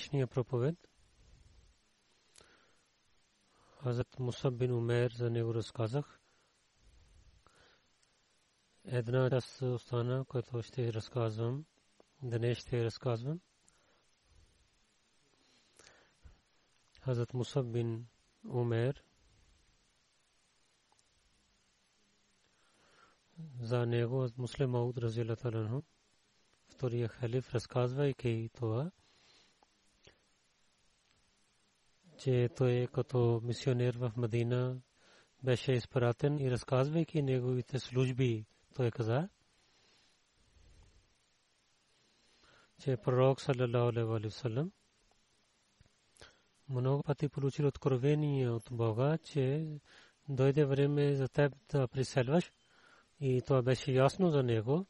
предишния проповед. Хазрат Мусаб бин Умер за него разказах. Една част остана, която ще разказвам. Днес ще разказвам. Хазрат Мусаб бин Умер за него муслим Мауд разилата втория халиф разказвайки това че той като мисионер в Мадина беше изпратен и разказвайки неговите служби, той каза, че пророк саллалаху алейхи вассалам много пъти получил откровение от Бога, че дойде време за теб да преселваш. И това беше ясно за него,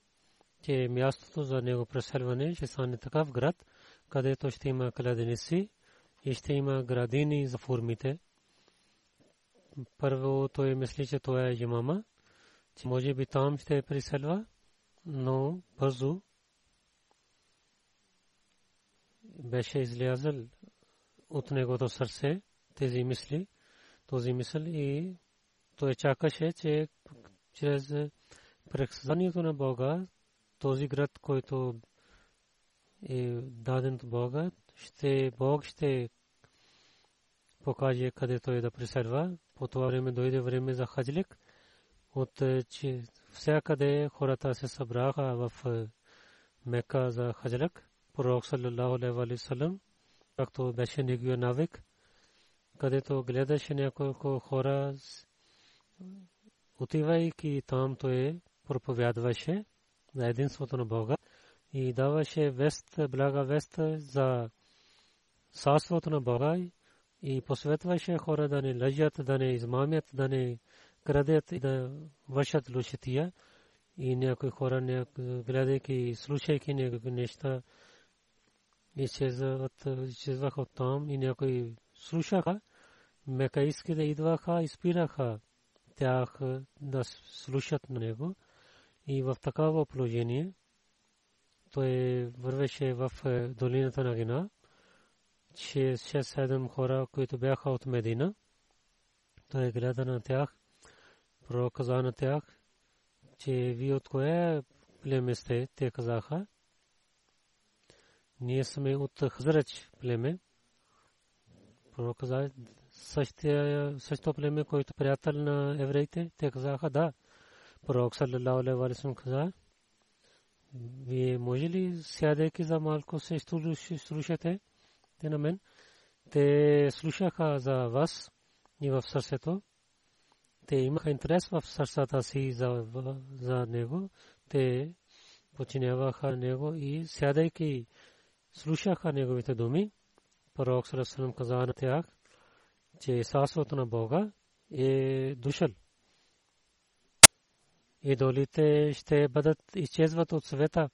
че мястото за него преселване ще стане такъв град, където ще има кладеници и ще има градини за формите. Първо той мисли, че това е имама, че може би там ще преселва, но бързо беше излязъл от негото сърце тези мисли, този мисъл и той чакаше, че чрез прексъзнанието на Бога, този град, който е даден от Бога, ще Бог ще покаже къде той да преселва. По това време дойде време за хаджлик. От че всякъде хората се събраха в Мека за хаджлик. Пророк саллалаху алейхи салам, както беше неговия навик, където гледаше няколко хора, отивайки там той проповядваше за единството на Бога и даваше вест, блага вест за царството на Бога и посветваше хора да не лъжат, да не измамят, да не крадят и да вършат лошития. И някои хора, гледайки и слушайки някакви неща, изчезваха от там и някои слушаха, мекаиски да идваха и спираха тях да слушат на него. И в такава положение той вървеше в долината на Гина 6-7 хора, които бяха от Медина. Той гледа на тях, пророк на тях, че ви от кое племе сте, те казаха. Ние сме от Хазрач племе. Пророк каза, същото племе, който приятел на евреите, те казаха, да. Пророк саллалаху алейхи каза, вие може ли сядайки за малко се слушате? Те на мен. Те слушаха за вас и в сърцето. Те имаха интерес в сърцата си за, за него. Те починяваха него и сядайки слушаха неговите думи. Пророк Сарасалам каза на тях, че сасвото на Бога е дошъл. идолите ще бъдат изчезват от света.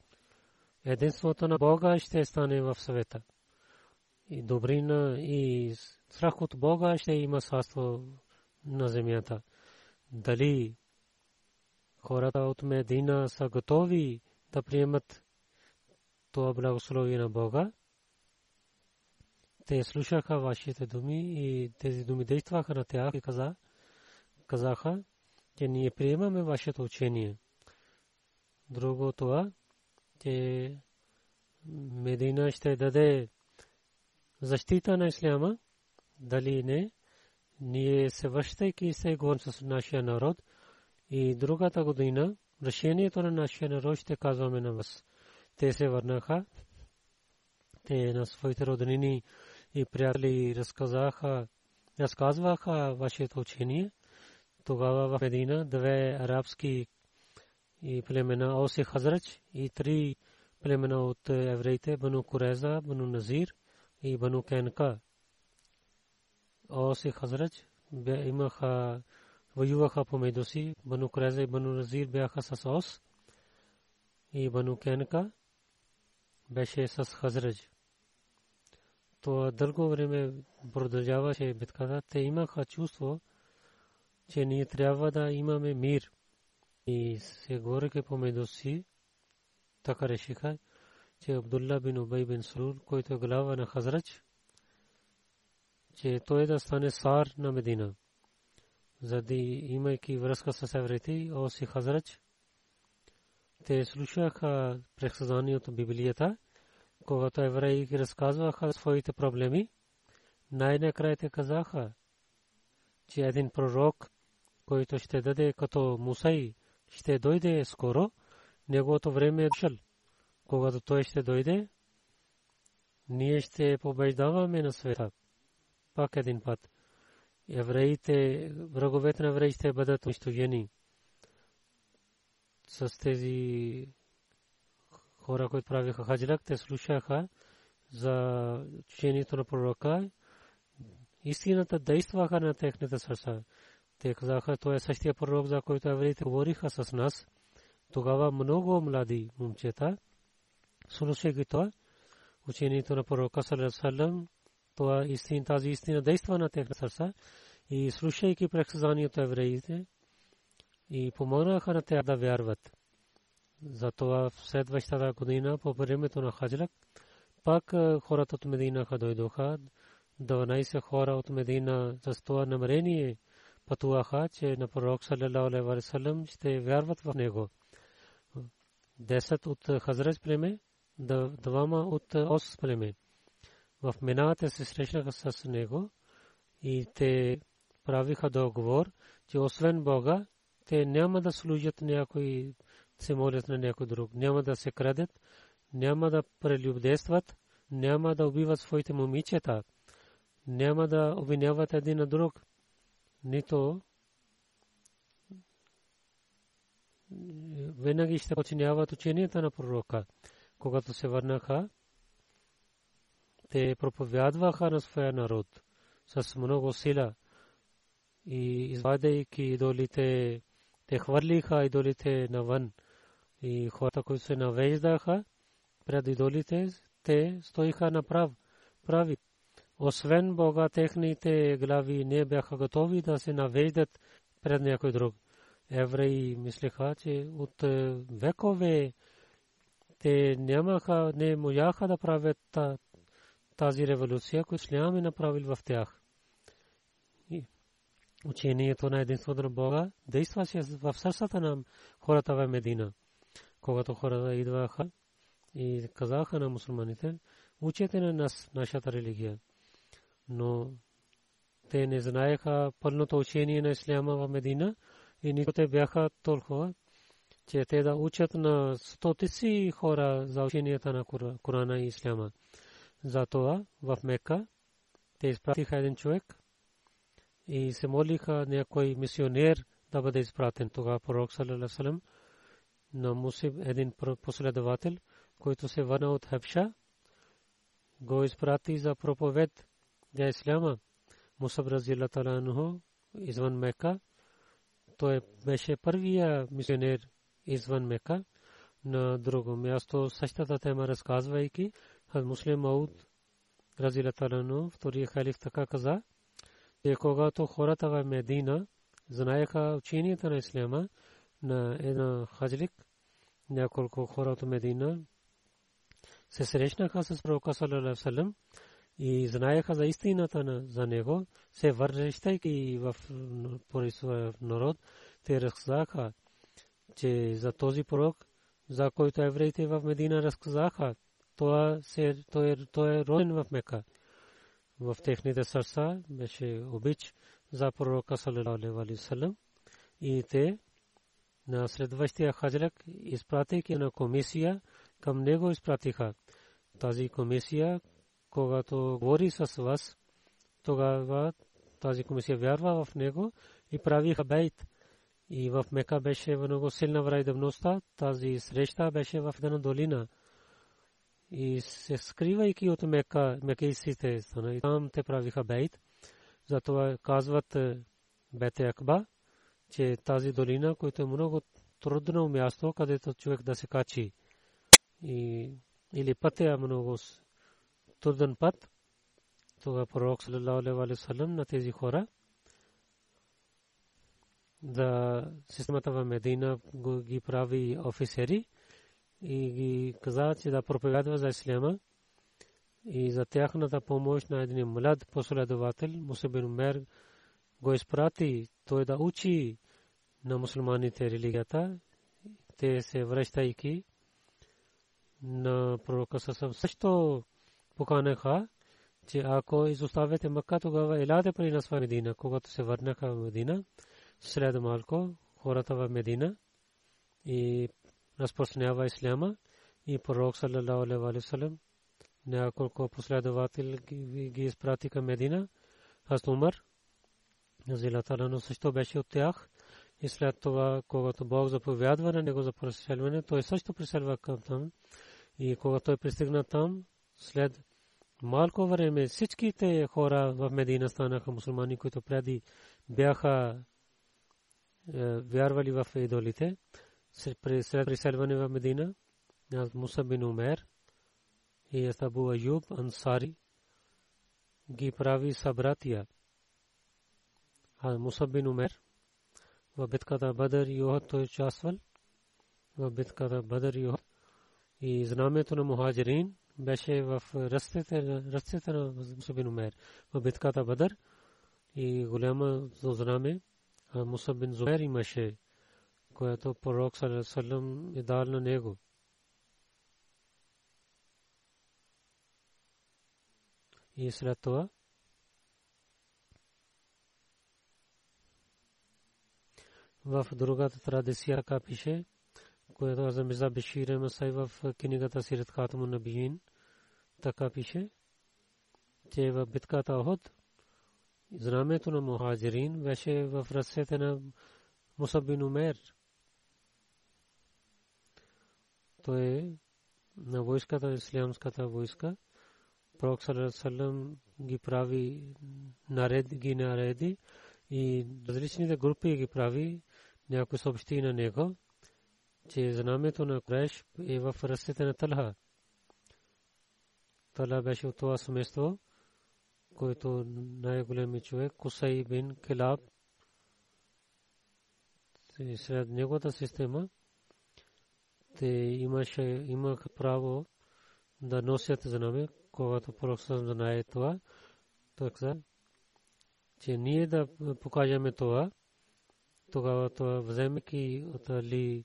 Единството на Бога ще стане в света. И добрина и страх от Бога ще има царство на земята. Дали хората от Медина са готови да приемат това благословие на Бога? Те слушаха вашите думи и тези думи действаха на тях и каза, казаха, че ние приемаме вашето учение. Друго това, че Медина ще даде защита на исляма, дали не, ние се връщайки се говорим с нашия народ и другата година решението на нашия народ ще казваме на вас. Те се върнаха, те на своите роднини и приятели разказаха, разказваха вашето учение. Тогава в Медина две арабски и племена Оси Хазрач и три племена от евреите Бану Куреза, Бану Назир и Бану Кенка. Оси Хазрач имаха воюваха помежду си. Бану Куреза и Бану Назир бяха с Ос и Бану Кенка беше с Хазрач то дълго време продължаваше битката. Те имаха чувство, че ние трябва да имаме мир. И се говориха помежду си, така решиха, че Абдулла бин Убай бин Сурур, който е глава на Хазрач, че той да стане сар на Медина. Зади имайки връзка с евреите, Оси Хазрач, те слушаха предсказанието Библията когато евреи разказваха своите проблеми, най-накрая те казаха, че един пророк, който ще даде като Мусай, ще дойде скоро, неговото време е дошъл. Когато той ще дойде, ние ще побеждаваме на света. Пак един път. Евреите, враговете на евреите бъдат унищожени с тези хора, които правиха хаджрак, те слушаха за учението на пророка. Истината действаха на техните сърца. Те казаха, той е същия пророк, за който евреите говориха с нас. Тогава много млади момчета, слушайки това, учението на пророка Салам, това истина, тази истина действа на техните сърца и слушайки предсказанието евреите и помогнаха на тях да вярват. Затова в следващата година по времето на Хаджрак пак хората от Медина дойдоха. 12 хора от Медина с това намерение пътуваха, че на пророк саллалаху алейхи ва саллям ще вярват в него. 10 от Хазрат племе, двама от Ос племе. В Мината се срещнаха с него и те правиха договор, че освен Бога, те няма да служат някой се молят на някой друг. Няма да се крадат, няма да прелюбдействат, няма да убиват своите момичета, няма да обвиняват един на друг, нито винаги ще починяват ученията на пророка. Когато се върнаха, те проповядваха на своя народ с много сила и извадайки идолите, те хвърлиха идолите навън и хората, които се навеждаха пред идолите, те стоиха направ, прави. Освен Бога, техните глави не бяха готови да се навеждат пред някой друг. Евреи мислеха, че от е, векове те нямаха, не можаха да правят тази революция, която Ислям е направил в тях. Учението на единството на Бога действаше в сърцата на хората в Медина когато хората идваха и казаха на мусулманите, учете на нас нашата религия. Но те не знаеха пълното учение на исляма в Медина и нито те бяха толкова, че те да учат на стотици хора за ученията на Корана и Исляма. Затова в Мека те изпратиха един човек и се молиха някой мисионер да бъде изпратен. Тогава пророк саллалаху на Мусиб един последовател, който се върна от Хабша, го изпрати за проповед за Исляма. Мусаб разила талануху извън Мека, той беше първия мисионер извън Мека. На друго място същата тема разказвайки, хаз муслим Мауд Разилаталану, втория халиф така каза, че когато хората в Медина знаеха ученията на Исляма на една хаджлик, няколко хора от Медина се срещнаха с пророка саллалаху че за този пророк, за който евреите в Медина разказаха, той, е, роден в Мека. В техните сърца беше обич за пророка саллалаху алейхи и те на следващия хаджрак изпратейки на комисия към него изпратиха. Тази комисия, когато говори с вас, тогава тази комисия вярва в него и правиха бейт. И в Мека беше много силна враждебността. Тази среща беше в една долина. И се скривайки от Мека, мекейсите, и там те правиха бейт. Затова казват е, Бете Акба, че тази долина, която е много трудно място, където човек да се качи. И, или път е много труден път. Тогава пророк саллалаху да системата в Медина ги прави офицери и ги каза, че да проповядва за исляма и за тяхната помощ на един млад последовател, Мусабин Умер, го изпрати той да учи на мусулманите религията. Те се връщайки на пророка Сасам също поканаха, че ако изоставяте Макка, тогава еляде при нас в Медина. Когато се върнаха в Медина, след малко хората в Медина и разпространява исляма и пророк саллалаху алейхи ва саллям няколко последователи ги изпрати към Медина. Хазрат Умар Зилаталано също беше от тях и след това, когато Бог заповядва на него за преселване, той също преселва към там. И когато той пристигна там, след малко време всичките хора в Медина станаха мусулмани, които преди бяха вярвали в идолите. След преселване в Медина, Муса бин Умер и Абу Аюб Ансари ги прави събратия. А Муса бин Умер в битката Бадър и Охот той участвал. В битката Бадър и Охот. И знамето на Мухаджирин беше в ръцете на Мусабин Умер. В битката Бадър и голяма знаме Мусабин Зумер имаше, което пророк Салам е дал на него. И след това в другата традиция така пише, което аз Мирза Бешир Масай в книгата Сират Хатамун Набиин така пише, че в битката Охот знамето на мухаджирин беше в ръцете на Мусабин Умер. Той е на войската, ислямската войска. Пророк Салам ги прави наред, ги нареди и различните групи ги прави някой съобщи на него, че знамето на Куреш е в ръцете на Талха. Тала беше от това семейство, който най-големи човек, Кусай бин Келаб, сред неговата система, те имаше, имаха право да носят знаме, когато пророк знае това, така, че ние да покажем това, тогава това вземайки от Али,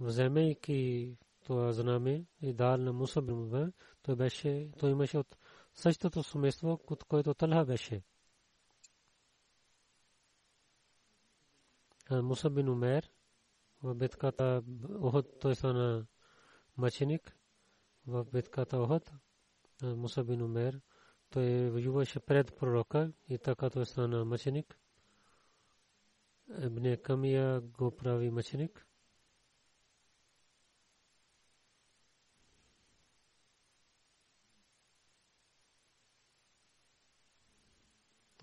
вземайки това знаме и дал на Муса бин той беше, той имаше от същото семейство, което Талха беше. Муса бин Умер в битката Охот той стана мъченик в битката Охот. Муса бин Умер той воюваше пред пророка и така той стана мъченик. Ибн Камия го прави мъченик.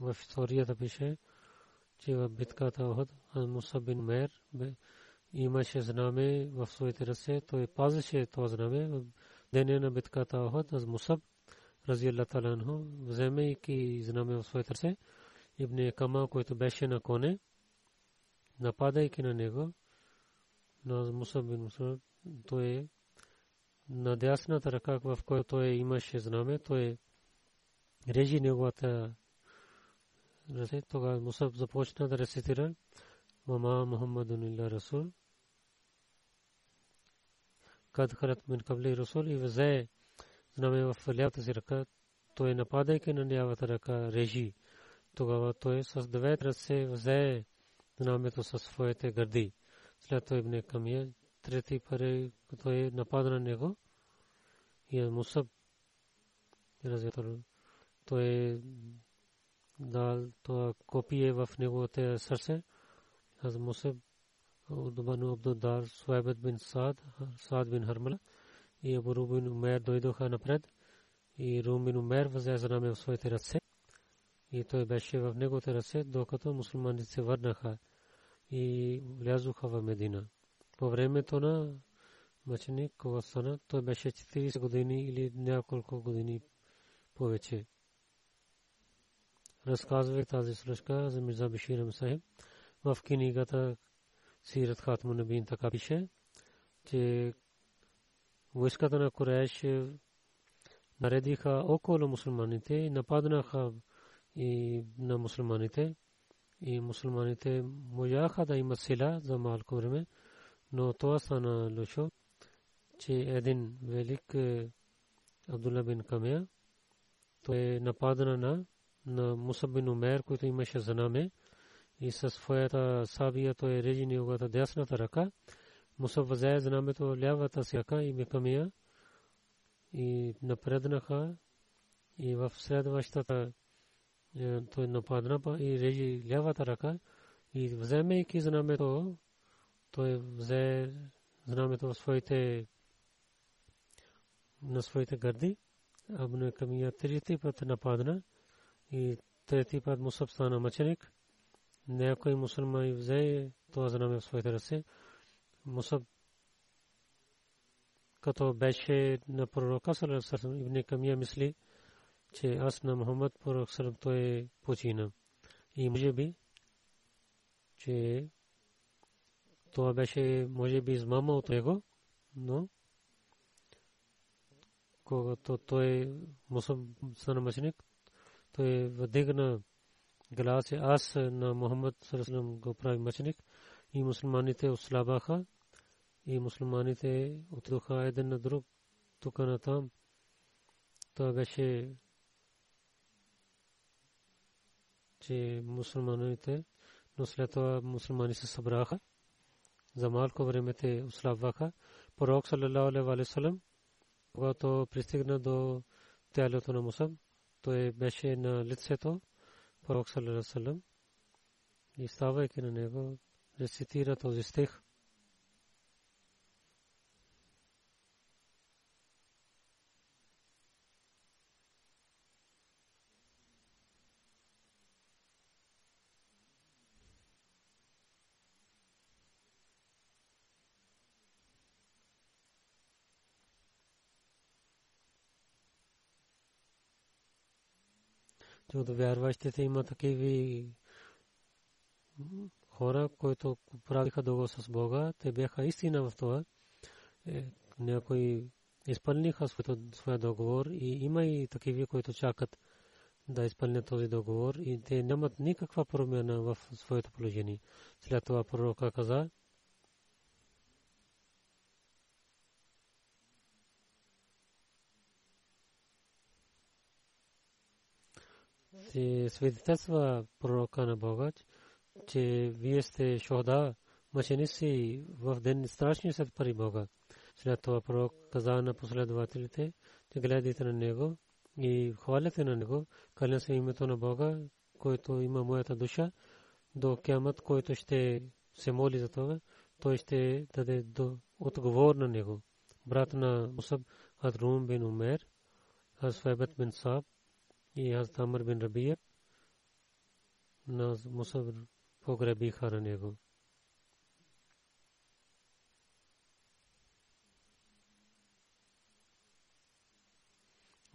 В историята пише, че в битката Охот Мусаб бин Мер имаше знаме в своите ръце, той пазеше това знаме в деня на битката Охот аз Мусаб разиялла таланху вземайки знаме в своите ръце Ибн Кама, който беше на коне, нападайки на него, на Мусаб бин Мусаб, той на дясната ръка, в която той имаше знаме, той режи неговата ръце. Тогава Мусаб започна да рецитира Мама Мухаммадун Илля Расул. Кад харат мин кабли Расул и взе знаме в лявата си ръка. Той нападайки на лявата ръка режи. Тогава той с девет ръце взе знамето със своите гърди. След това Ибн Камия, трети пари, той напада на него. И Мусаб, развител, той дал това копие в неговото сърце. Аз Мусаб, Удбану Абдудар, Суайбет бин Саад, Саад бин Хармала и Абу Рубин Умер дойдоха напред. И Рум бин Умер взе знаме в своите ръце. И той беше в неговите ръце, докато мусулманите се върнаха и влязоха в Медина. По времето на мъченик Ковасана, той беше 40 години или няколко години повече. Разказвах тази случка за Мирза Бишир Сахиб. В книгата Сират Хатму Набин така пише, че войската на Куреш наредиха около мусулманите и нападнаха и на мусулманите и мусулманите можаха да имат сила за малко време, но това стана лошо, че един велик Абдулла бин Камия, той нападна на, на Мусаб бин Умер, който имаше знаме и със своята сабия той режи неговата дясната ръка. Мусаб взе знамето лявата си ръка и Микамия и напреднаха. И в следващата той нападна и режи лявата ръка. И вземайки знамето, той взе знамето в своите на своите гърди. Абне Камия трети път нападна и трети път Мусаб стана мъченик. Някой мусулман взе това знаме в своите ръце. Мусаб като беше на пророка Салерасалам, Ибн Камия мисли, че аз на Мухаммад пророк Салам той е почина. И може би, че това беше, може би, измама от него, но когато той мусулман мъченик, той въдигна глас аз на Мухаммад Салам го прави мъченик и мусулманите ослабаха и мусулманите отидоха един на друг тук на там. Това беше че мусулманите, но след това мусулмани се събраха. За малко време те ослабваха. Пророк саллалаху алейхи салам, когато пристигна до тялото на Мусаб, той беше на лицето пророк саллалаху салам и ставайки на него рецитира. Защото вярващите има такива хора, които правиха договор с Бога, те бяха истина в това. Е, някои изпълниха своя договор и има и такива, които чакат да изпълнят този договор и те нямат никаква промяна в своето положение. След това пророка каза, свидетелства пророка на Бога, че вие сте шохда, мъченици в ден страшни след пари Бога. След това пророк каза на последователите, че гледайте на него и хваляте на него, каля се името на Бога, който има моята душа, до кямат, който ще се моли за това, той ще даде до отговор на него. Брат на Мусаб Адрум бин Умер, Хазфайбет бин Саб, и аз Тамър бин Рабия на Мусаб погребиха на него.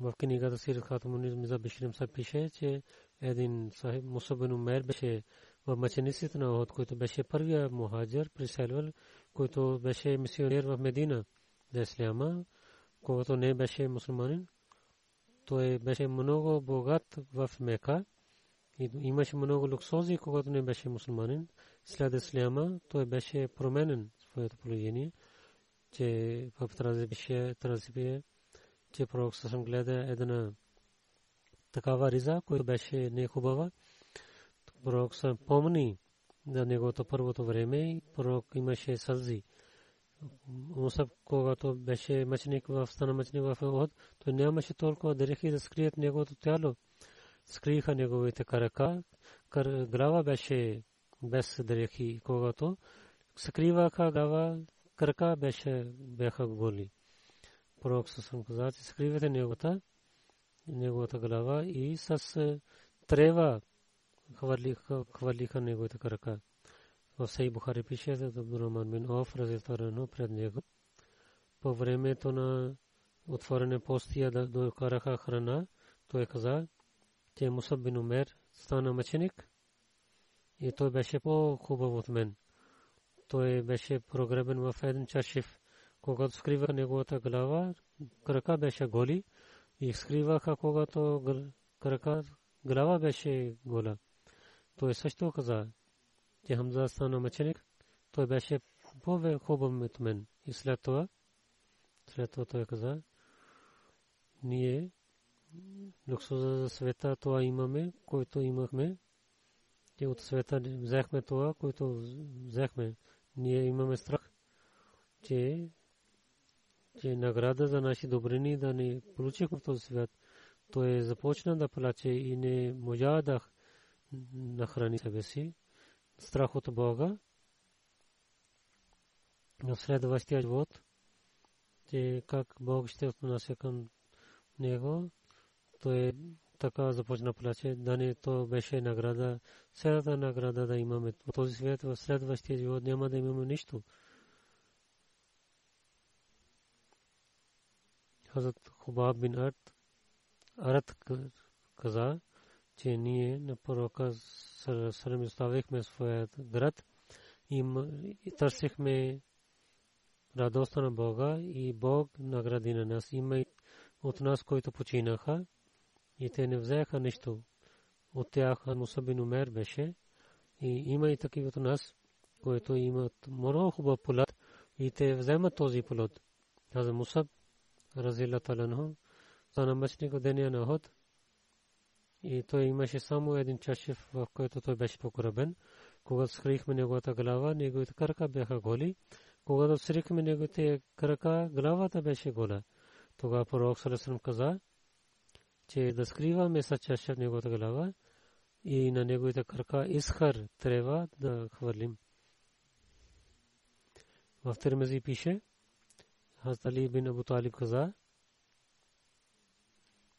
в книгата Сират Хатамунир Миза Бишрим са пише, че един сахиб Мусабин Умер беше в мъчениците на Охот, който беше първия мухаджир, приселвал, който беше мисионер в Медина за исляма, когато не беше мусулманин. Той беше много богат в Мека и имаше много луксози, когато не беше мусулманин. След исляма той беше променен своето положение, че в транзибие че пророк съм гледа една такава риза, която беше нехубава. Пророк съм помни на неговото първото време и пророк имаше сълзи. Мусаб, когато беше мъченик в стана мъченик в Охот, той нямаше толкова дрехи да скрият неговото тяло. Скриха неговите крака, глава беше без дрехи, когато скриваха глава, крака беше, бяха голи пророк съм каза, че скривате неговата, неговата глава и с е, трева хвърлиха, хвърлиха неговата крака. В Сей Бухари пише за Абдурахман бин Оф, разилтарано пред него. По времето на отворене постия да докараха храна, той каза, че Мусаб бин Умер стана мъченик и той беше по-хубав от мен. Той беше прогребен в един чашив когато скрива неговата глава, крака беше голи и скриваха, когато крака, глава беше гола. Той също каза, че Хамза стана мъченик, той беше по-хубав от мен. И след това, след това той каза, ние луксуза за света това имаме, който имахме, и от света взехме това, което взехме. Ние имаме страх, че че награда за наши добрини да не получихме в този свят. Той започна да плаче и не можа да нахрани себе си. Страх от Бога. В следващия живот, че как Бог ще отнася към него, той така започна плаче, да не то беше награда. Следата награда да имаме в този свят, в следващия живот няма да имаме нищо. Хазрат Хубаб бин Арт Арат каза, че ние на пророка Салам оставихме своят град и търсихме радостта на Бога и Бог награди на нас. Има от нас, които починаха и те не взеха нищо. От тях Мусабин Умер беше и има и такива от нас, които имат много хубав плод и те вземат този плод. Каза Мусаб разила таланху, стана мъчник деня на Охот. И той имаше само един чашев, в който той беше покорабен. Когато скрихме неговата глава, неговите крака бяха голи. Когато скрихме неговите крака, главата беше гола. Тогава пророк Салесалам каза, че да скриваме с чашев неговата глава и на неговите крака изхар трябва да хвърлим. В Термези пише, Хазрат Али бин Абу каза,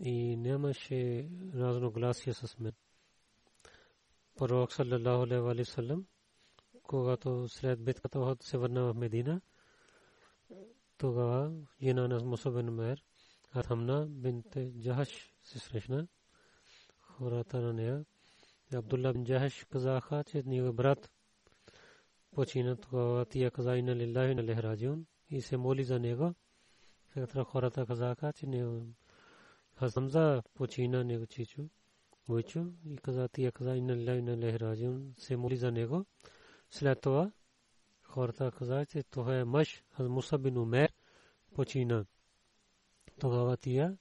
И нямаше разногласие с мен. Пророк саллалаху алейхи ва саллям, когато след битката се върна в Медина, тогава жена на Мусабен Мер, Атамна бинт Джахаш се срещна. Хората на нея. Абдулла бин Джахаш казаха, че неговия брат почина, тогава тия каза и на лилахи на лехраджун и се моли за него. Сега хората казаха, че не Хазамза почина него чичу, Войчо и каза тия каза и на лилахи на лехраджун се моли за него. След това хората каза, че това е мъж, Муса бин Умер почина. Тогава тия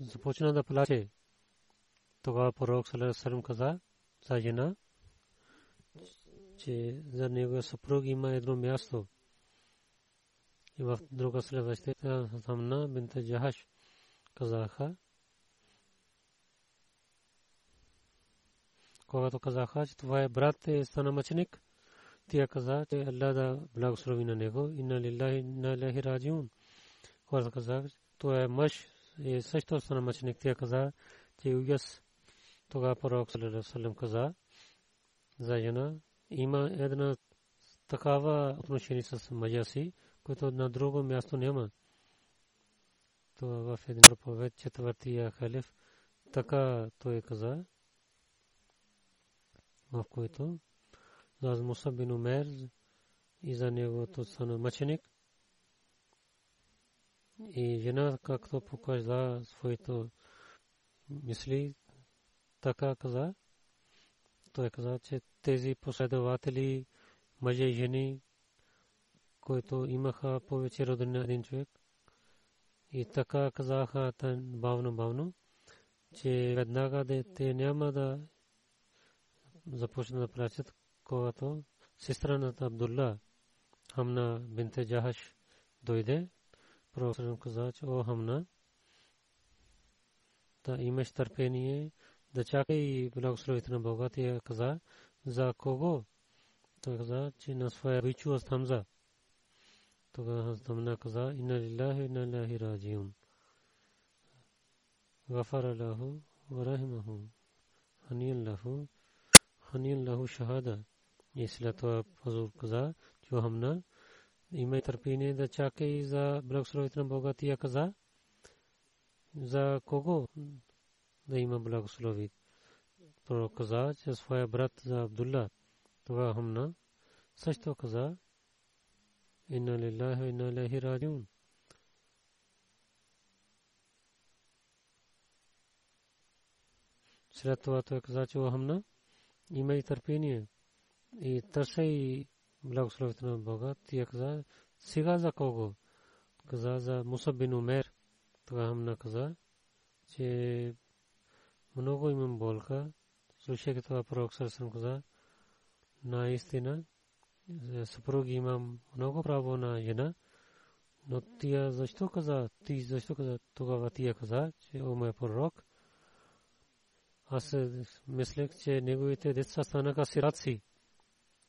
започна да плаче. Тогава пророк Салерасалам каза за жена, че за него съпруг има едно място. И в друга следващата Хамна бинта Джахаш казаха, когато казаха, че това е брат е стана мъченик, тя каза, че Аллах да благослови на него и на лилахи на лахи раджиун. Когато каза, това е мъж и също стана мъченик, тя каза, че угас. Тогава пророк саллалаху каза за жена, има една такава отношение с мъжа си, което на друго място няма. Това в един проповед четвъртия халиф така той каза, в който за Муса бин Умер и за неговото стана мъченик. И жена, както показа своето мисли, така каза. Той каза, че тези последователи, мъже и жени, които имаха повече родини на един човек, и така казаха бавно, бавно, че веднага те няма да започнат да плачат, когато сестра на Абдулла, Хамна бинте Джахаш, дойде, Пророк каза, че о Хамна, да имаш търпение, да чака и благословите на Бога. Тя каза, за кого? Той каза, че на своя бичу Хамза. Тогава Хамна каза, инна лилахи, инна лилахи раджиун. غفر له ورحمه هنيا له هنيا له شهادة и след това Хазур каза, че Хамна има търпение да чака и за благословите на Бога. Тия каза, за кого да има благослови. Пророк каза, че своя брат за Абдулла. Това Хамна също каза, Инна лиллахи инна илайхи раджиун. След това той каза, че Хамна има и търпение и търся и благословите на Бога. Тия каза, сега за кого? Каза за Муса бин Умер. Това Хамна каза, че много имам болка. Слушайки това пророк Сърсен каза, наистина, съпруги имам много право на жена, но тия защо каза, ти защо каза, тогава тия каза, че о мой пророк, аз мислех, че неговите деца станаха сираци.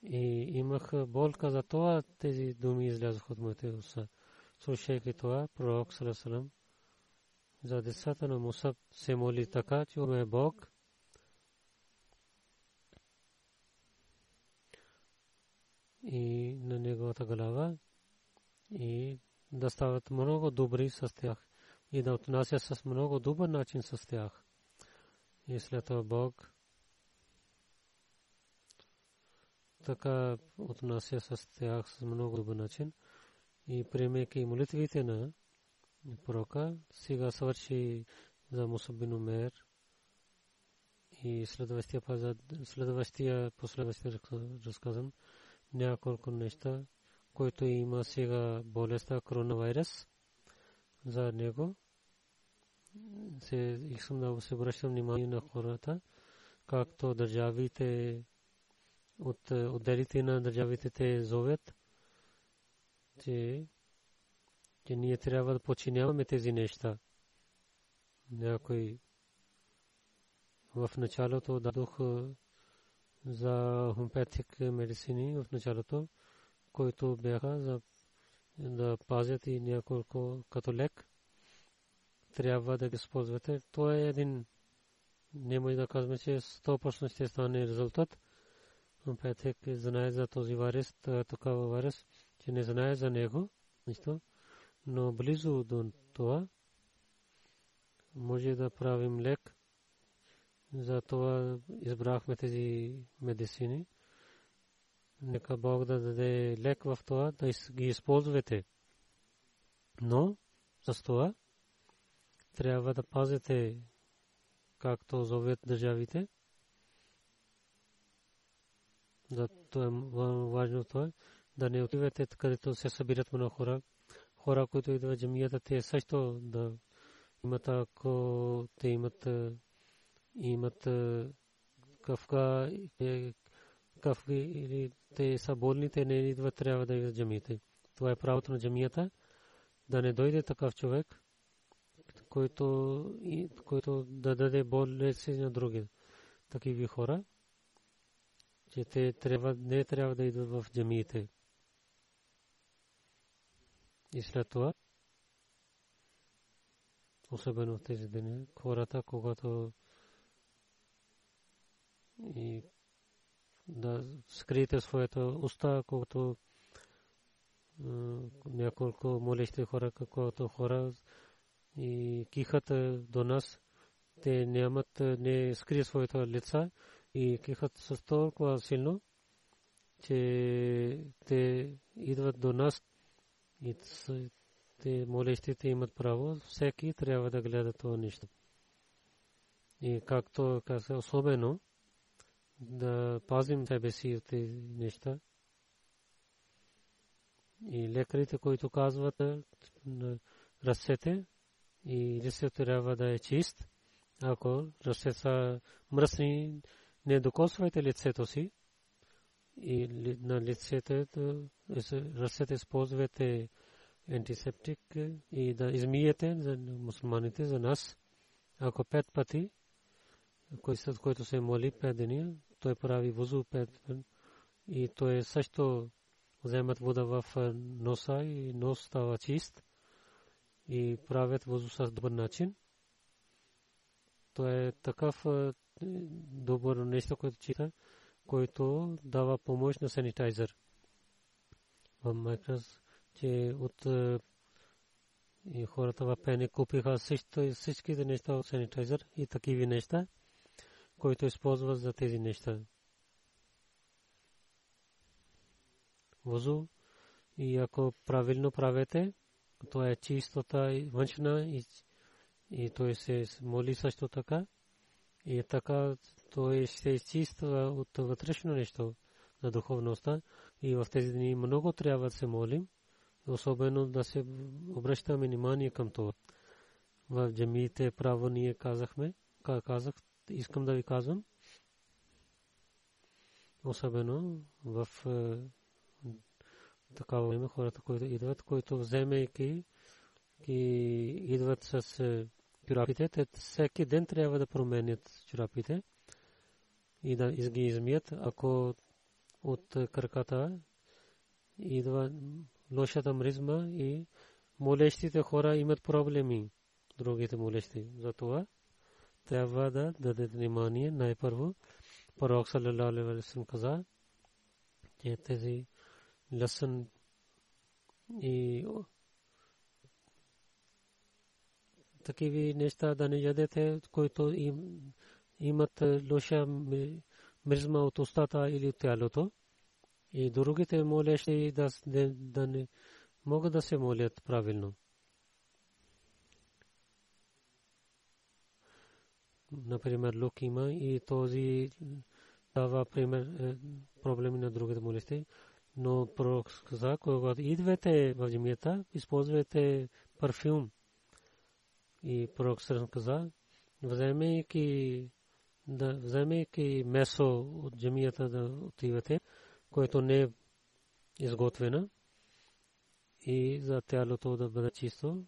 И имах болка за това, тези думи излязоха от моите уста. Слушайки това, пророк Салесалам за децата на Мусаб се моли така, че ме Бог и на неговата глава и да стават много добри с тях и да отнася с много добър начин с тях. И след това Бог така отнася с тях с много добър начин и приемайки молитвите на пророка, сега свърши за Мусабин Умер и следващия следващия последващия разказан няколко неща, който има сега болестта коронавирус за него. Се искам да се обръщам внимание на хората, както държавите от отделите на държавите те зовят, че че ние трябва да починяваме тези неща. Някой в началото дадох за хомпетик медицини в началото, които бяха за да пазят и няколко като лек. Трябва да ги използвате. То е един не може да казваме, че 100% ще стане резултат. Хомпетик знае за този вирус, такава вирус, че не знае за него. Нищо но близо до това може да правим лек. За това избрахме тези медицини. нека Бог да даде лек в това, да ги използвате. Но с това трябва да пазите както зовет държавите. Да, то е важно това, да не отивате където се събират много хора. Хора, които идват в джамията, те също да имат, ако те имат, имат кафка, кафки или те са болни, те не идват, трябва да идват джамиите. Това е правото на джамията, да не дойде такъв човек, който, който да даде болести на други. Такива хора, че те трябва, не трябва да идват в джамиите. И след това, особено в тези дни, хората, когато и да скриете своята уста, когато няколко молещи хора, каквото хора и кихат до нас, те нямат, не скрият своята лица и кихат с толкова силно, че те идват до нас и те молещите имат право, всеки трябва да гледа това нещо. И както каза, особено да пазим себе си от тези неща. И лекарите, които казват ръцете и лицето трябва да е чист, ако ръце са мръсни, не докосвайте лицето си и на лицето ръцете използвате антисептик и да измиете за мусулманите, за нас. Ако пет пъти, който се моли пет дни, той прави вузу пет и той също вземат вода в носа и нос става чист и правят вузу с добър начин. То е такъв добър нещо, което чита, който дава помощ на санитайзер. В Майкрас, че от и хората в Пене купиха всичките неща от санитайзер и такива неща който използва за тези неща. Вузу и ако правилно правете, то е чистота външна и, и той се моли също така. И така той се изчиства от вътрешно нещо на духовността. И в тези дни много трябва да се молим, особено да се обръщаме внимание към това. В джамиите право ние казахме, казах, искам да ви казвам, особено в е, такава време хората, които идват, които вземайки и идват с е, чурапите, те всеки ден трябва да променят чурапите и да ги измият, ако от краката идва лошата мризма и молещите хора имат проблеми, другите молещи. Затова трябва да даде внимание най-първо. Пророк саллалаху алейхи каза, че тези лъсън и такива неща да не ядете, които имат лоша мирзма от устата или от тялото. И другите молещи да не могат да се молят правилно. Например, лук има и този дава пример е, проблеми на другите молести. Но пророк каза, когато идвате в джамията, използвайте парфюм. И пророк Сърън каза, вземайки да вземайки месо от джамията да отивате, което не е изготвено и за тялото да бъде чисто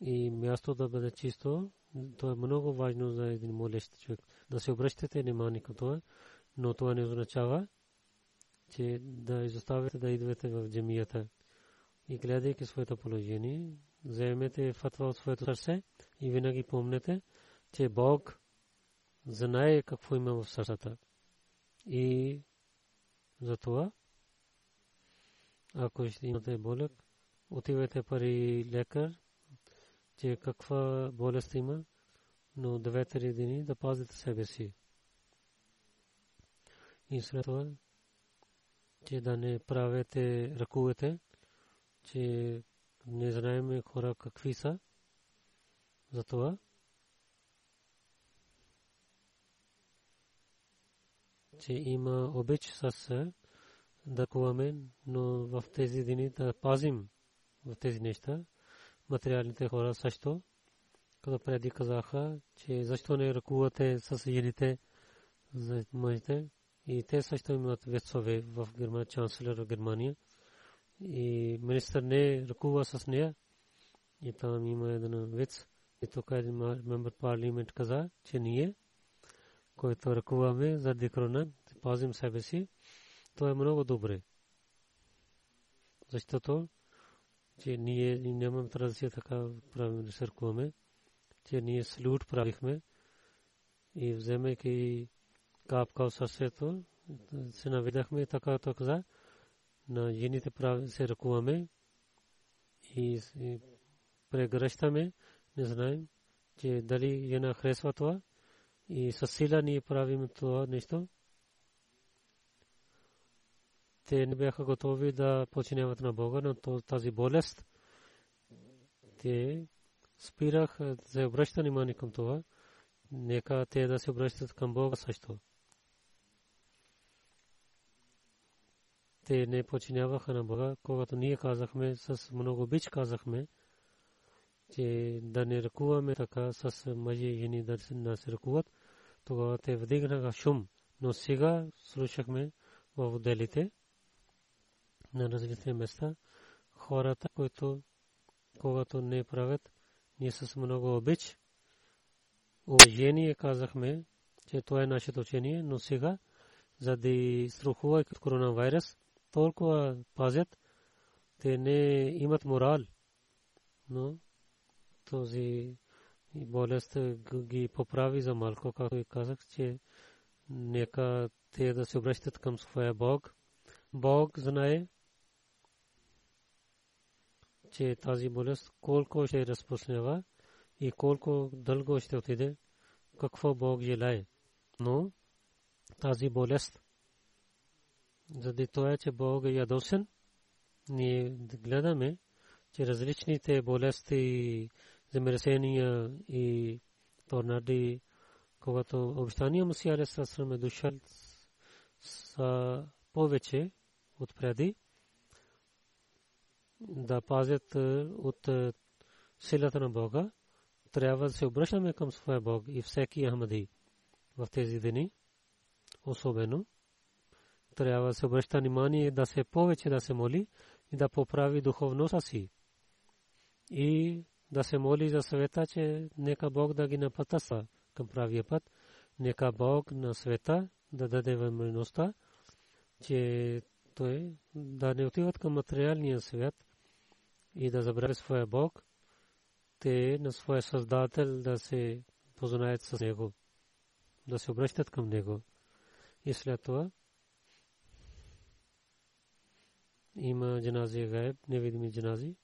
и място да бъде чисто това е много важно за един молещ човек. Да се обръщате внимание към това, но това не означава, че да изоставяте да идвате в джамията. И гледайки своето положение, вземете фатва от своето сърце и винаги помнете, че Бог знае какво има в сърцата. И за това, ако ще имате болък, отивайте пари лекар, че каква болест има, но две-три дни да пазите себе си. И след това че да не правете ръкувате, че не знаем хора какви са. Затова че има обич с да куваме, но в тези дни да пазим в тези неща. Материалните хора също, като преди казаха, че защо не ръкувате с жените за мъжите. И те също имат вецове в Германия, чанселер в Германия. И министър не ръкува с нея. И там има един вец. И тук един мембър парламент каза, че ние, който ръкуваме за дикрона, пазим себе си, то е много добре. Защото че ние нямаме традиция така правим да съркуваме, че ние салют правихме и вземайки капка от сърцето, се навидахме така така на жените прави се ръкуваме и прегръщаме, не знаем, че дали жена харесва това и със сила ние правим това нещо. Те не бяха готови да починяват на Бога, но тази болест те спирах за обръща внимание към това. Нека те да се обръщат към Бога също. Те не починяваха на Бога, когато ние казахме с много бич казахме, че да не ръкуваме така с мъжи и жени да се ръкуват, тогава те вдигнаха шум. Но сега слушахме в отделите на различни места хората, които когато не правят, ние с много обич. Уважение казахме, че това е нашето учение, но сега, за да страхува от коронавирус, толкова пазят, те не имат морал. Но този болест ги поправи за малко, както казах, че нека те да се обръщат към своя Бог. Бог знае, че тази болест колко ще разпространява и колко дълго ще отиде, какво Бог желае. Но тази болест, заради това, че Бог е ядосен, ние гледаме, че различните болести, земетресения и торнади, когато обещания Мусия Алисасрам е дошъл са повече от преди, да пазят е, от е, силата на Бога, трябва да се обръщаме към своя Бог и всеки Ахмади в тези дни, особено. Трябва да се обръща внимание да се повече да се моли и да поправи духовността си. И да се моли за света, че нека Бог да ги напътаса към правия път. Нека Бог на света да даде възможността, че той да не отиват към материалния свят, и да забравят своя Бог, те на своя Създател да се познаят с Него, да се обръщат към Него. И след това има джанази гайб, невидими джанази.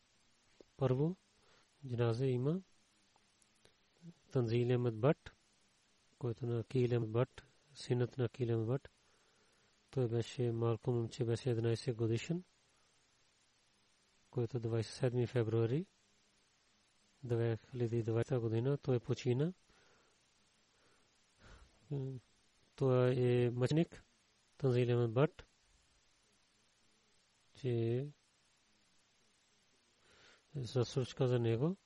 Първо, джанази има Танзил Ахмед Бат, който на Кил Ахмед Бат, синът на Кил Ахмед Бат. Той беше малко момче, беше 11 годишен който 27 февруари 2020 година той почина. Той е мъчник Танзилем Бат, че за случка за него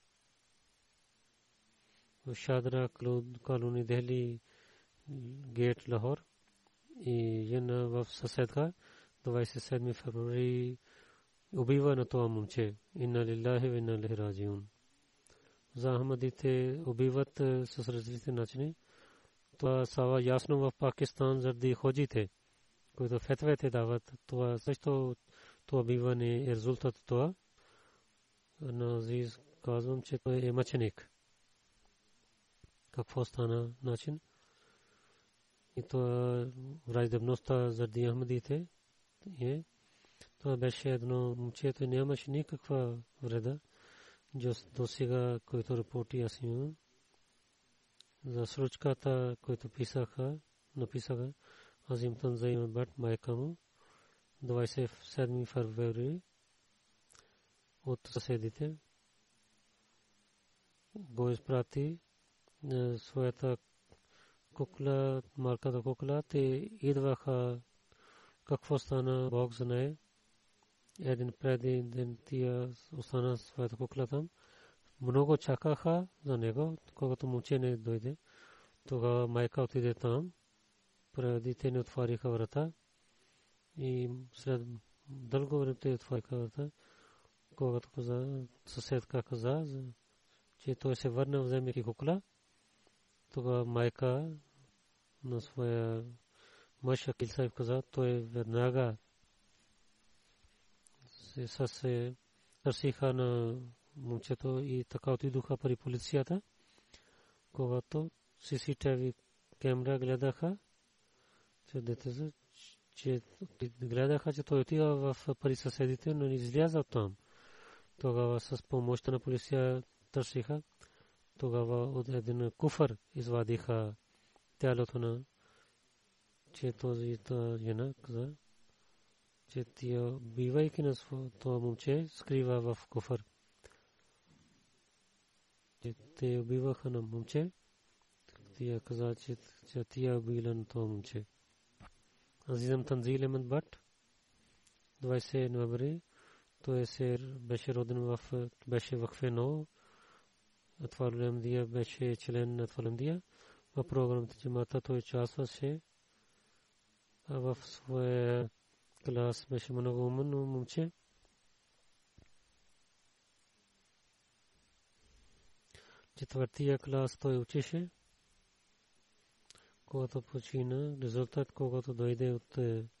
в Шадра колони Дели гейт Лахор и жена в съседка 27 февруари убива на това момче. Инна лиллахи ва инна илайхи раджиун. За Ахмадите убиват с различни начини. Това става ясно в Пакистан заради ходжите, които фетвете дават. Това също това убиване е резултат от това. На Азиз казвам, че той е мъченик. Какво стана начин? И това враждебността заради Ахмадите е това беше едно момчето, нямаше никаква вреда. До сега, който репорти аз имам. За срочката, който писаха, написаха, аз им тън заимам бат майка му. 27 февруари от съседите го изпрати своята кукла, марката кукла, те идваха какво стана, Бог знае. Един преди ден тия остана своята кукла там. Много чакаха за него, когато момче не дойде. Тогава майка отиде там. Преди те не отвориха врата. И след дълго време те отвориха врата. Когато каза, съседка каза, че той се върна, вземайки кукла. Тогава майка на своя мъж Акил каза, той веднага се се търсиха на момчето и така отидоха при полицията. Когато CCTV камера гледаха, че детето, че гледаха, че той отива в пари съседите, но не изляза там. Тогава с помощта на полиция търсиха. Тогава от един куфър извадиха тялото на че този жена каза, че тя бивайки на това момче скрива в куфър. Че те убиваха на момче, тя каза, че тя убила на това момче. Азизам Танзил Емед Бат, 20 ноември, той се беше роден в, беше в Хвено, Атвалемдия беше член на Атвалемдия. В програмата джамата той участваше в своя клас беше много умен момче. Четвъртия клас той учеше. Когато почина, резултат, когато дойде от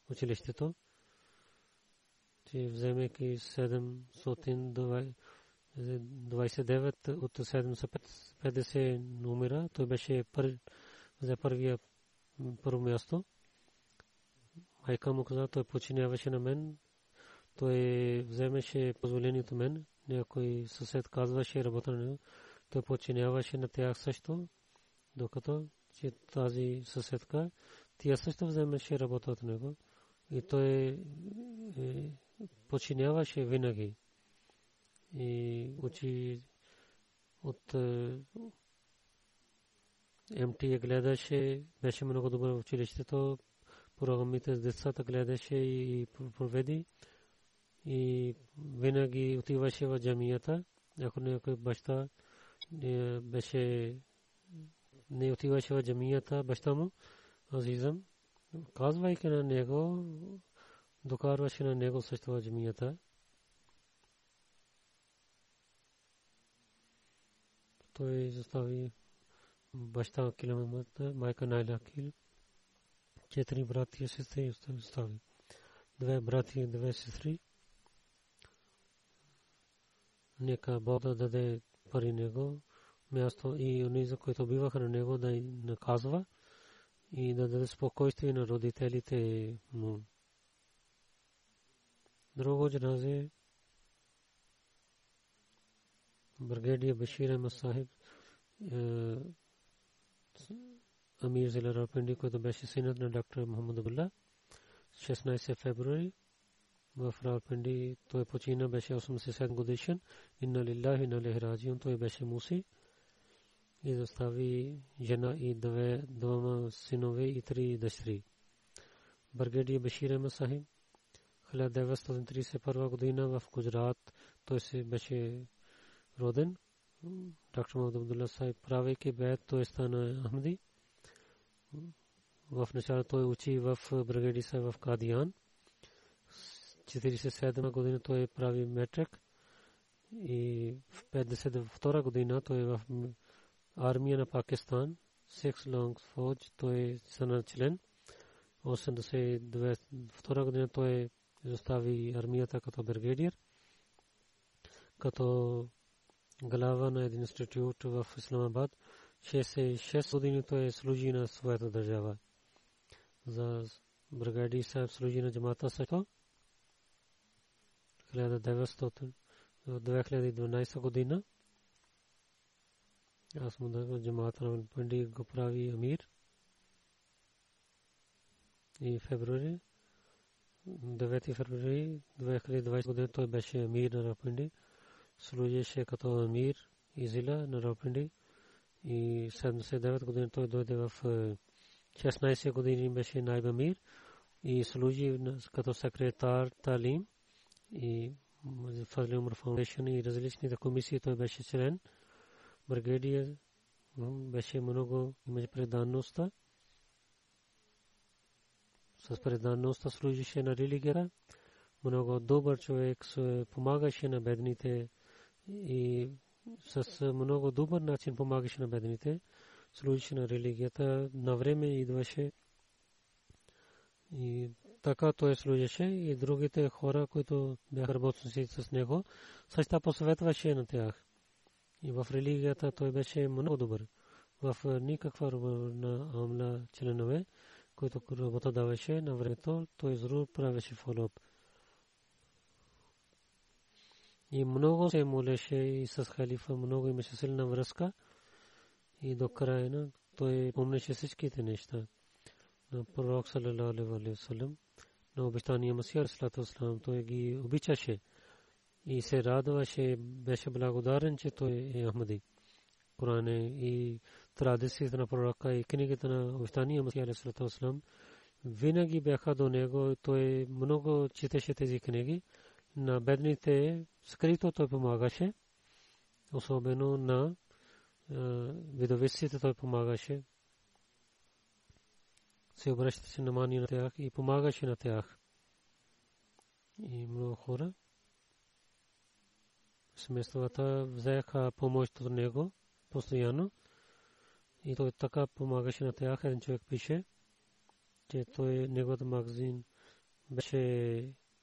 училището, че вземайки 729 от 750 номера, той беше за първия първо място майка му каза, той починяваше на мен, той вземеше позволението мен, някой съсед казваше работа на него, той починяваше на тях също, докато че тази съседка, тя също вземеше работа от него. И той е, починяваше винаги. И учи от МТ гледаше, беше много добър в училището, програмите с децата гледаше и проведи и винаги отиваше в джамията. Ако някой баща беше не отиваше в джамията, баща му, Азизъм, казвайки на него, докарваше на него също в джамията. Той застави баща километър, майка Найла Кил четири брати и сестри остави. Две брати и две сестри. Нека Бог да даде пари него, място и онези, които биваха на него, да наказва и да даде спокойствие на родителите му. Друго джаназе бригадия Башир Ахмад امیر ضلع راوپنڈی کو دبیش سینت نے ڈاکٹر محمد عب اللہ شناس فیبرری وف راو پنڈی تو پوچینہ بش اسم سید راجیوں تو بش موسی، یہ دستاوی جنا دنو اتری دشری۔ برگیڈی بشیر احمد صاحب، خلا دیوست خلاد دیوستریس پروا گدینہ وف گجرات تو اسے بش رودن۔ ڈاکٹر محمد عبداللہ صاحب پراوی کی بیت توان احمدی۔ В началото той учи в Бригадиса в Кадиян. 47 година той прави метрик и в 52 година той е в армия на Пакистан. Six Long Forge той е член. 82 година той изостави армията като бригадир. Като глава на един институт в Исламабад. 66 години той служи на своята държава. За бригади Сахиб служи на джамата също. 2012 година. Аз му да джамата на Панди го прави Амир. И февруари 9 февруари 2020 година той беше амир на Рапинди. Служеше като амир и на Рапинди. И 79 година той дойде в 16 години беше найб амир и служи като секретар Талим и Фазли Умар Фаундейшн и различните комисии той беше член. Бригадиер беше много имаше преданността с преданността служише на религията. Много добър човек помагаше на бедните и с много добър начин помагаше на бедните. Служише на религията. На време идваше и така той служеше и другите хора, които бяха работници с него, също посъветваше на тях. И в религията той беше много добър. В никаква на амла членове който работа даваше на времето, той зру правеше фолоп. И много се молеше и с халифа, много имаше силна връзка. И до края на той помнеше всичките неща. На пророк салалалаху алейхи васалам, на обещания Масия салату вассалам, той ги обичаше и се радваше, беше благодарен, че той е Ахмади. Коран и традициите на пророка и книгите на обещания Масия Алисалату винаги бяха до него. Той много четеше тези книги. На бедните скрито той помагаше. Особено на видовиците той помагаше. Се обръщаше внимание на тях и помагаше на тях. И много хора семействата взеха помощ от него постоянно. И той така помагаше на тях. Един човек пише, че той неговата магазин беше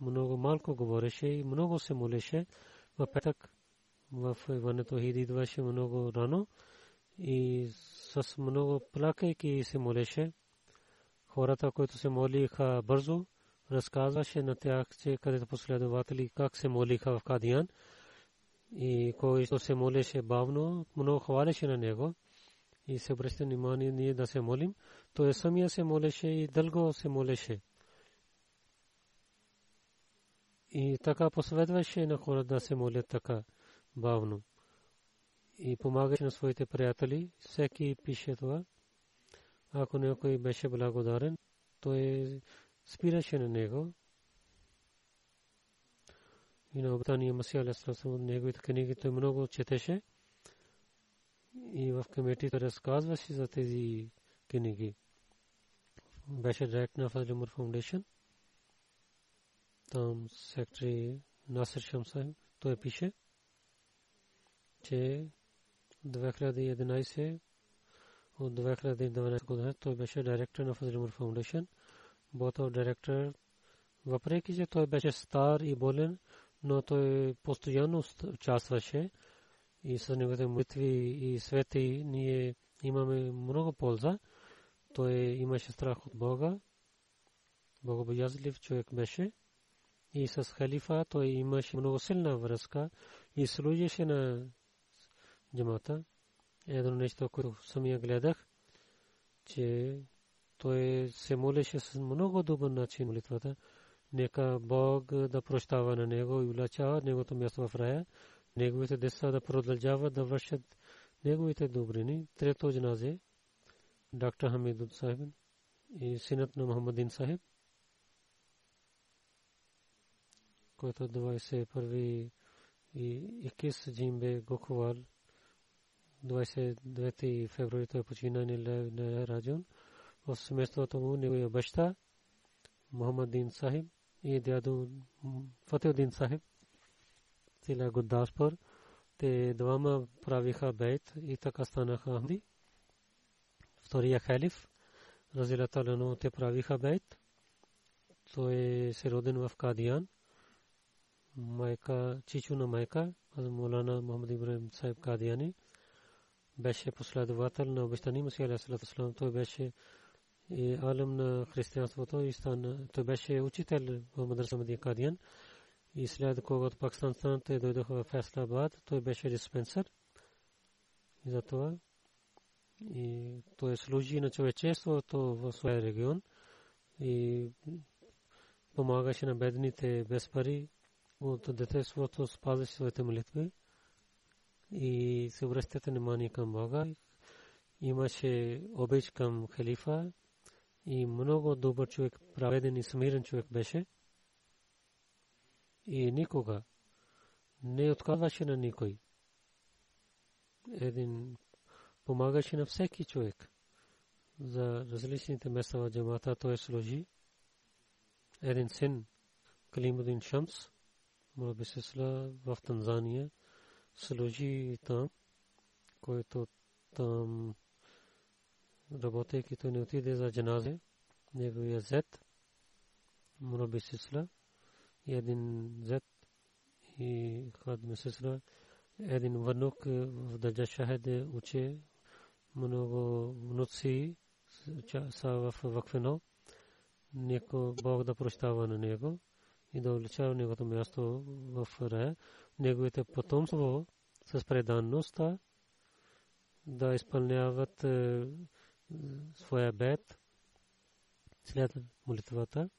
много малко говореше и много се молеше. В петък в Иването Хид идваше много рано и с много плакайки се молеше. Хората, които се молиха бързо, разказваше на тях, че където последователи как се молиха в Кадиян и който се молеше бавно, много хвалеше на него и се обръща внимание ние да се молим, той самия се молеше и дълго се молеше. И така посъветваше на хора да се молят така бавно. И помагаше на своите приятели. Всеки пише това. Ако някой беше благодарен, той спираше на него. И на обитания Масия Алесалам, неговите книги той много четеше и в комитета разказваше за тези книги. Беше директор на Фазли Умар Фаундейшн. Там секретари Насир Шамсай, той пише, че 2011 от 2012 година той беше директор на Фазли Умар Фаундейшн. Бото директор, въпреки че той беше стар и болен, но той постоянно участваше и с неговите молитви и свети ние имаме много полза. Той имаше страх от Бога. Богобоязлив човек беше. И с халифа той имаше много силна връзка и служеше на джамата. Едно нещо, което самия гледах, че той се молеше с много добър начин молитвата. Нека Бог да прощава на него и влачава неговото място в рая неговите деца да продължават да вършат неговите добрини. Трето джаназе доктор Хамидуд Сахиб и синът на Мухаммадин Сахиб, който 21 и 21 джимбе Гохвал 29 февруари той почина на раджун. В семейството му неговия баща Мухаммадин Сахиб и дядо Фатеудин Сахиб цяла Гудаспур. Те двама правиха бейт и така станаха Ахмади. Втория халиф, разилата лано, те правиха бейт. Той е се роден в Кадиян майка, чичо на майка, Молана Мохаммад Ибрахим Сайб Кадияни, беше последовател на обещания Масия Алейхиссалам. Той беше и алем на християнството и стана. Той беше учител в Мадраса Мадия Кадиян. И след когато Пакистан стана, те дойдоха в Феслабад, той беше диспенсър. И затова и той служи на човечеството в своя регион и помагаше на бедните без пари от детеството спазваше своите молитви и се обръщате внимание към Бога. Имаше обич към халифа и много добър човек, праведен и смирен човек беше. И никога не отказваше на никой. Един помагаше на всеки човек. За различните места в джамата той служи. Един син, Калимудин Шамс, може би се в Танзания, служи там, който там работейки, той не отиде за джаназе, неговия зет, Мураби Сисла, и един зет и Хадми Сисла, един внук в Даджа Шахед уче, много внуци са в Вакфено, Неко Бог да прощава на него и да увеличава неговото място в рая, неговите потомство с преданността да изпълняват е, своя бед след молитвата,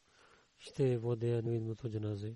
ще водя невидимото джаназе.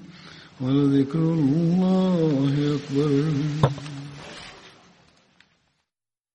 ولذكر الله أكبر